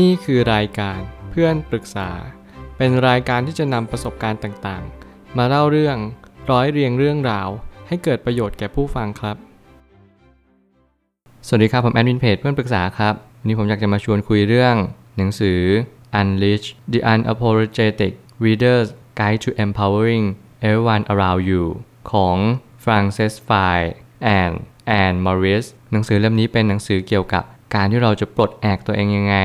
นี่คือรายการเพื่อนปรึกษา เป็นรายการที่จะนำประสบการณ์ต่างๆ มาเล่าเรื่องร้อยเรียงเรื่องราว ให้เกิดประโยชน์แก่ผู้ฟังครับ สวัสดีครับ ผมแอดมินเพจเพื่อนปรึกษาครับวันนี้ผมอยากจะมาชวนคุยเรื่อง หนังสือ Unleash the Unapologetic Reader's Guide to Empowering Everyone Around You ของ Frances Fay and Anne Morris หนังสือเล่มนี้เป็นหนังสือเกี่ยวกับการที่เราจะปลดแอกตัวเองยังไง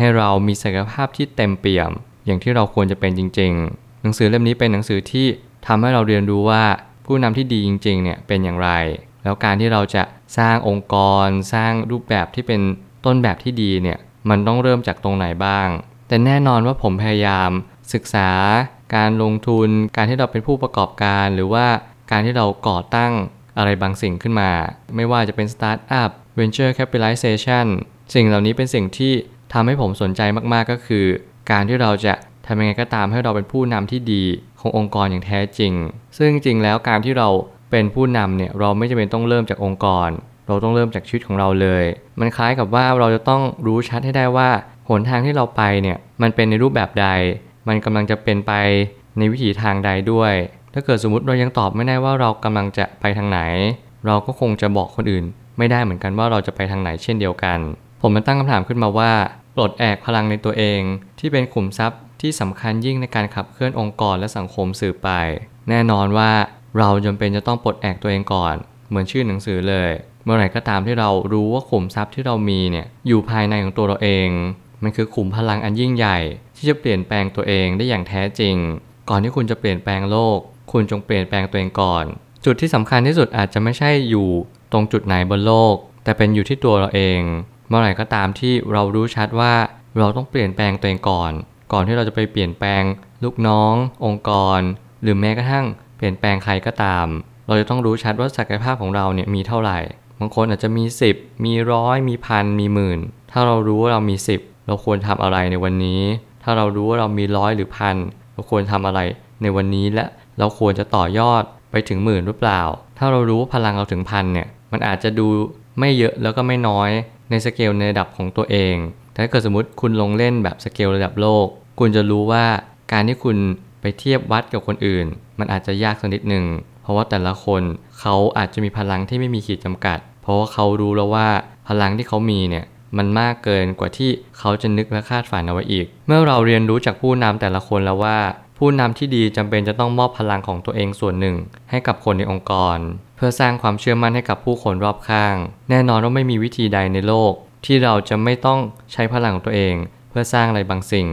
ให้เรามีศักยภาพที่เต็มเปี่ยม อย่างที่เราควรจะเป็นจริง ๆ หนังสือเล่มนี้เป็นหนังสือที่ทำให้เราเรียนรู้ว่าผู้นำที่ดีจริงๆเนี่ยเป็นอย่างไร แล้วการที่เราจะสร้างองค์กร สร้างรูปแบบที่เป็นต้นแบบที่ดีเนี่ยมันต้องเริ่มจากตรงไหนบ้าง แต่แน่นอนว่าผมพยายามศึกษาการลงทุน การที่เราเป็นผู้ประกอบการ หรือว่าการที่เราก่อตั้งอะไรบางสิ่งขึ้นมา ไม่ว่าจะเป็นสตาร์ทอัพ venture capitalization สิ่งเหล่านี้เป็นสิ่งที่ ทำให้ผมสนใจมากๆก็คือ การที่เราจะทำยังไงก็ตามให้เราเป็นผู้นำที่ดีขององค์กรอย่างแท้จริง ซึ่งจริงแล้วการที่เราเป็นผู้นำเนี่ยเราไม่จำเป็นต้องเริ่มจากองค์กร เราต้องเริ่มจากชีวิตของเราเลย มันคล้ายกับว่าเราจะต้องรู้ชัดให้ได้ว่าหนทางที่เราไปเนี่ยมันเป็นในรูปแบบใด มันกำลังจะเป็นไปในวิถีทางใดด้วย ถ้าเกิดสมมติเรายังตอบไม่ได้ว่าเรากำลังจะไปทางไหน เราก็คงจะบอกคนอื่น ไม่ได้เหมือนกันว่าเราจะไปทางไหนเช่นเดียวกัน ผมมันตั้งคำถามขึ้นมาว่า ปลดแอกพลังในตัวเอง ที่เป็นขุมทรัพย์ที่สำคัญยิ่งในการขับเคลื่อนองค์กรและสังคมสืบไป แน่นอนว่าเราจำเป็นจะต้องปลดแอกตัวเองก่อน เหมือนชื่อหนังสือเลย เมื่อไหร่ก็ตามที่เรารู้ว่าขุมทรัพย์ที่เรามีเนี่ยอยู่ภายในของตัวเราเอง มันคือขุมพลังอันยิ่งใหญ่ ที่จะเปลี่ยนแปลงตัวเองได้อย่างแท้จริง ก่อนที่คุณจะเปลี่ยนแปลงโลก คุณจงเปลี่ยนแปลงตัวเองก่อน จุดที่สำคัญที่สุดอาจจะไม่ใช่อยู่ตรงจุดไหนบนโลก แต่เป็นอยู่ที่ตัวเราเอง เมื่อไหร่ก็ตามที่เรารู้ชัดว่าเราต้องเปลี่ยนแปลงตัวเองก่อน ก่อนที่เราจะไปเปลี่ยนแปลงลูกน้อง องค์กร หรือแม้กระทั่งเปลี่ยนแปลงใครก็ตาม เราจะต้องรู้ชัดว่าศักยภาพของเราเนี่ยมีเท่าไหร่บางคนอาจจะมี 10 มีร้อยมีพันมีหมื่นถ้าเรารู้ว่าเรามี 10 เราควรทำอะไรในวันนี้ ถ้าเรารู้ว่าเรามีร้อยหรือพันเราควรทำอะไรในวันนี้และเราควรจะต่อยอดไปถึงหมื่นหรือเปล่า ถ้าเรารู้ว่าพลังเราถึงพันเนี่ยมันอาจจะดูไม่เยอะแล้วก็ไม่น้อย ในสเกลในระดับของตัวเองแต่ถ้าเกิดสมมติคุณลงเล่นแบบสเกลระดับโลก คุณจะรู้ว่าการที่คุณไปเทียบวัดกับคนอื่น มันอาจจะยากสักนิดหนึ่ง เพราะว่าแต่ละคนเขาอาจจะมีพลังที่ไม่มีขีดจำกัด เพราะว่าเขารู้แล้วว่าพลังที่เขามีเนี่ยมันมากเกินกว่าที่เขาจะนึกและคาดฝันเอาไว้อีก เมื่อเราเรียนรู้จากผู้นำแต่ละคนแล้วว่า ผู้นำที่ดีจำเป็นจะต้องมอบพลังของตัวเองส่วนหนึ่ง ให้กับคนในองค์กร พื่อสร้างความเชื่อมั่นให้กับผู้คนรอบข้าง แน่นอนว่าไม่มีวิธีใดในโลก ที่เราจะไม่ต้องใช้พลังของตัวเอง เพื่อสร้างอะไรบางสิ่ง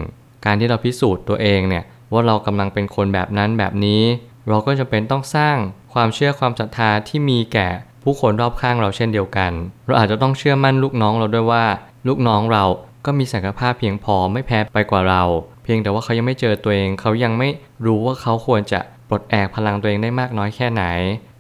การที่เราพิสูจน์ตัวเองเนี่ยว่าเรากำลังเป็นคนแบบนั้นแบบนี้ เราก็จะเป็นต้องสร้างความเชื่อความศรัทธาที่มีแก่ผู้คนรอบข้างเราเช่นเดียวกัน เราอาจจะต้องเชื่อมั่นลูกน้องเราด้วยว่า ลูกน้องเราก็มีศักยภาพเพียงพอไม่แพ้ไปกว่าเรา เพียงแต่ว่าเขายังไม่เจอตัวเอง เขายังไม่รู้ว่าเขาควรจะปลดแอกพลังตัวเองได้มากน้อยแค่ไหน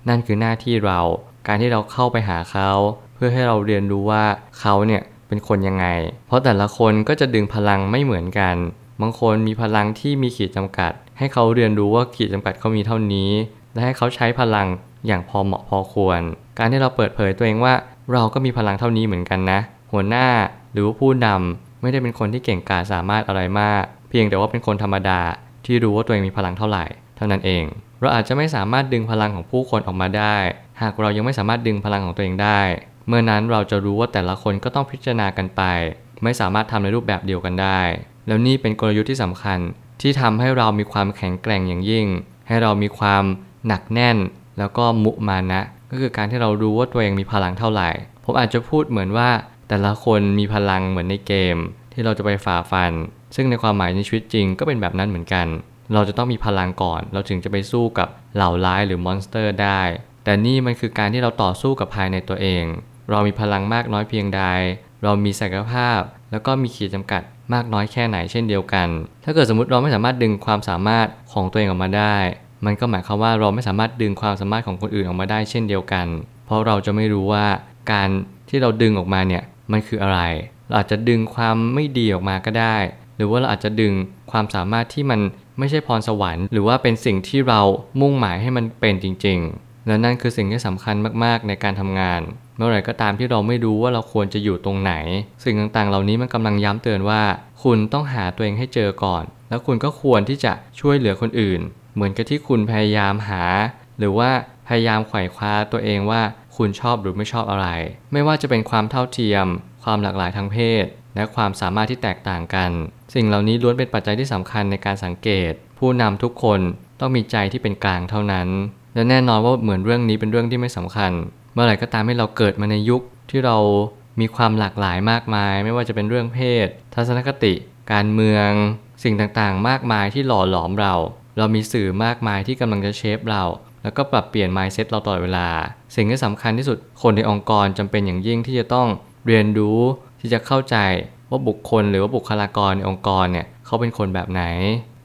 นั่นคือหน้าที่เรา การที่เราเข้าไปหาเขา เพื่อให้เราเรียนรู้ว่าเขาเนี่ยเป็นคนยังไง เพราะแต่ละคนก็จะดึงพลังไม่เหมือนกัน บางคนมีพลังที่มีขีดจำกัด ให้เขาเรียนรู้ว่าขีดจำกัดเขามีเท่านี้ และให้เขาใช้พลังอย่างพอเหมาะพอควร การที่เราเปิดเผยตัวเองว่า เราก็มีพลังเท่านี้เหมือนกันนะ หัวหน้าหรือว่าผู้นำไม่ได้เป็นคนที่เก่งกาจสามารถอะไรมาก เพียงแต่ว่าเป็นคนธรรมดาที่รู้ว่าตัวเองมีพลังเท่าไหร่ เท่านั้นเอง เราอาจจะไม่สามารถดึงพลังของผู้คนออกมาได้ หากเรายังไม่สามารถดึงพลังของตัวเองได้ เมื่อนั้นเราจะรู้ว่าแต่ละคนก็ต้องพิจารณากันไป ไม่สามารถทำในรูปแบบเดียวกันได้ แล้วนี่เป็นกลยุทธ์ที่สำคัญ ที่ทำให้เรามีความแข็งแกร่งอย่างยิ่ง ให้เรามีความหนักแน่น แล้วก็มุมานะ ก็คือการที่เรารู้ว่าตัวเองมีพลังเท่าไหร่ ผมอาจจะพูดเหมือนว่าแต่ละคนมีพลังเหมือนในเกม ที่เราจะไปฝ่าฟัน ซึ่งในความหมายในชีวิตจริงก็เป็นแบบนั้นเหมือนกัน เราจะต้องมีพลังก่อน เราถึงจะไปสู้กับเหล่าร้ายหรือมอนสเตอร์ได้ แต่นี่มันคือการที่เราต่อสู้กับภายในตัวเอง เรามีพลังมากน้อยเพียงใด เรามีศักยภาพ แล้วก็มีขีดจำกัดมากน้อยแค่ไหนเช่นเดียวกัน ถ้าเกิดสมมติเราไม่สามารถดึงความสามารถของตัวเองออกมาได้ มันก็หมายความว่าเราไม่สามารถดึงความสามารถของคนอื่นออกมาได้เช่นเดียวกัน เพราะเราจะไม่รู้ว่าการที่เราดึงออกมาเนี่ยมันคืออะไร เราอาจจะดึงความไม่ดีออกมาก็ได้ หรือว่าเราอาจจะดึงความสามารถที่มันไม่ใช่พรสวรรค์ หรือว่าเป็นสิ่งที่เรามุ่งหมายให้มันเป็นจริง ๆ และนั่นคือสิ่งที่สำคัญมากๆในการทำงาน เมื่อไหร่ก็ตามที่เราไม่รู้ว่าเราควรจะอยู่ตรงไหน สิ่งต่างๆ เหล่านี้มันกำลังย้ำเตือนว่า คุณต้องหาตัวเองให้เจอก่อน แล้วคุณก็ควรที่จะช่วยเหลือคนอื่น เหมือนกับที่คุณพยายามหา หรือว่าพยายามไขว่คว้าตัวเองว่าคุณชอบหรือไม่ชอบอะไร ไม่ว่าจะเป็นความเท่าเทียม ความหลากหลายทางเพศ และความสามารถที่แตกต่างกัน สิ่งเหล่านี้ล้วนเป็นปัจจัยที่สำคัญในการสังเกต ผู้นำทุกคนต้องมีใจที่เป็นกลางเท่านั้น และแน่นอนว่าเหมือนเรื่องนี้เป็นเรื่องที่ไม่สำคัญ เมื่อไหร่ก็ตามให้เราเกิดมาในยุคที่เรามีความหลากหลายมากมาย ไม่ว่าจะเป็นเรื่องเพศ ทัศนคติ การเมือง สิ่งต่างๆ มากมายที่หล่อหลอมเรา เรามีสื่อมากมายที่กำลังจะเชฟเรา แล้วก็ปรับเปลี่ยน mindset เราตลอดเวลา สิ่งที่สำคัญที่สุดคนในองค์กรจำเป็นอย่างยิ่งที่จะต้องเรียนรู้ ที่จะเข้าใจว่าบุคคลหรือว่าบุคลากรในองค์กรเนี่ยเขาเป็นคนแบบไหน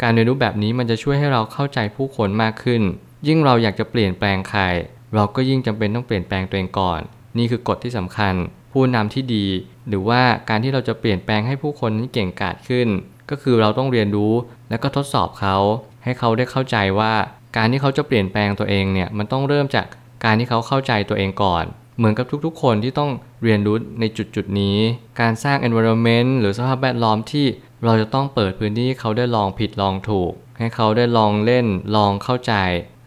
การเรียนรู้แบบนี้มันจะช่วยให้เราเข้าใจผู้คนมากขึ้น ยิ่งเราอยากจะเปลี่ยนแปลงใคร เราก็ยิ่งจำเป็นต้องเปลี่ยนแปลงตัวเองก่อน นี่คือกฎที่สำคัญ ผู้นำที่ดี หรือว่าการที่เราจะเปลี่ยนแปลงให้ผู้คนนี้เก่งกาจขึ้น ก็คือเราต้องเรียนรู้และก็ทดสอบเขา ให้เขาได้เข้าใจว่า การที่เขาจะเปลี่ยนแปลงตัวเองเนี่ยมันต้องเริ่มจากการที่เขาเข้าใจตัวเองก่อน เหมือนกับทุกๆ คนที่ต้องเรียนรู้ในจุดๆนี้ การสร้าง environment หรือสภาพแวดล้อมที่เราจะต้องเปิดพื้นที่ให้เขาได้ลองผิดลองถูก ให้เขาได้ลองเล่น ลองเข้าใจ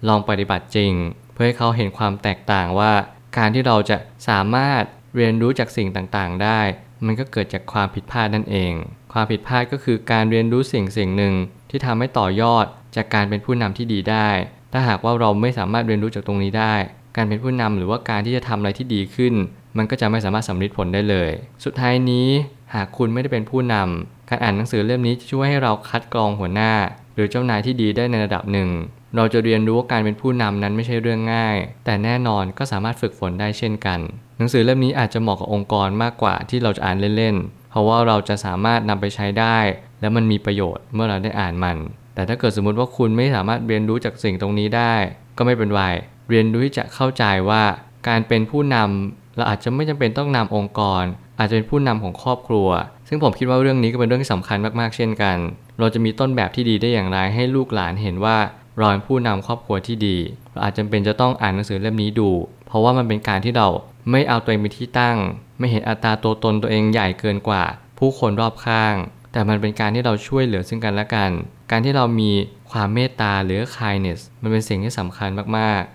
ลองปฏิบัติจริง เพื่อให้เขาเห็นความแตกต่างว่า การที่เราจะสามารถเรียนรู้จากสิ่งต่างๆ ได้ มันก็เกิดจากความผิดพลาดนั่นเอง ความผิดพลาดก็คือการเรียนรู้สิ่งสิ่งหนึ่งที่ทำให้ต่อยอดจากการเป็นผู้นำที่ดีได้ ถ้าหากว่าเราไม่สามารถเรียนรู้จากตรงนี้ได้ การเป็นผู้นำหรือว่าการที่จะทำอะไรที่ดีขึ้น มันก็จะไม่สามารถสำเร็จผลได้เลย สุดท้ายนี้หากคุณไม่ได้เป็นผู้นำการอ่านหนังสือเล่มนี้จะช่วยให้เราคัดกรองหัวหน้า หรือเจ้านายที่ดีได้ในระดับหนึ่ง เราจะเรียนรู้ว่าการเป็นผู้นำนั้นไม่ใช่เรื่องง่าย แต่แน่นอนก็สามารถฝึกฝนได้เช่นกัน หนังสือเล่มนี้อาจจะเหมาะกับองค์กรมากกว่าที่เราจะอ่านเล่นๆ เพราะว่าเราจะสามารถนำไปใช้ได้ และมันมีประโยชน์เมื่อเราได้อ่านมัน แต่ถ้าเกิดสมมติว่าคุณไม่สามารถเรียนรู้จากสิ่งตรงนี้ได้ ก็ไม่เป็นไร เรียนรู้ที่จะเข้าใจว่าการเป็นผู้นำเราอาจจะไม่จำเป็นต้องนำองค์กร อาจจะเป็นผู้นำของครอบครัว ซึ่งผมคิดว่าเรื่องนี้ก็เป็นเรื่องที่สำคัญมากๆเช่นกัน เราจะมีต้นแบบที่ดีได้อย่างไรให้ลูกหลานเห็นว่าเราเป็นผู้นำครอบครัวที่ดีเราอาจจำเป็นจะต้องอ่านหนังสือเล่มนี้ดู เพราะว่ามันเป็นการที่เราไม่เอาตัวเองเป็นที่ตั้ง ไม่เห็นอัตราตัวตนตัวเองใหญ่เกินกว่า ผู้คนรอบข้าง แต่มันเป็นการที่เราช่วยเหลือซึ่งกันและกัน การที่เรามีความเมตตาหรือ kindness มันเป็นสิ่งที่สำคัญมากๆ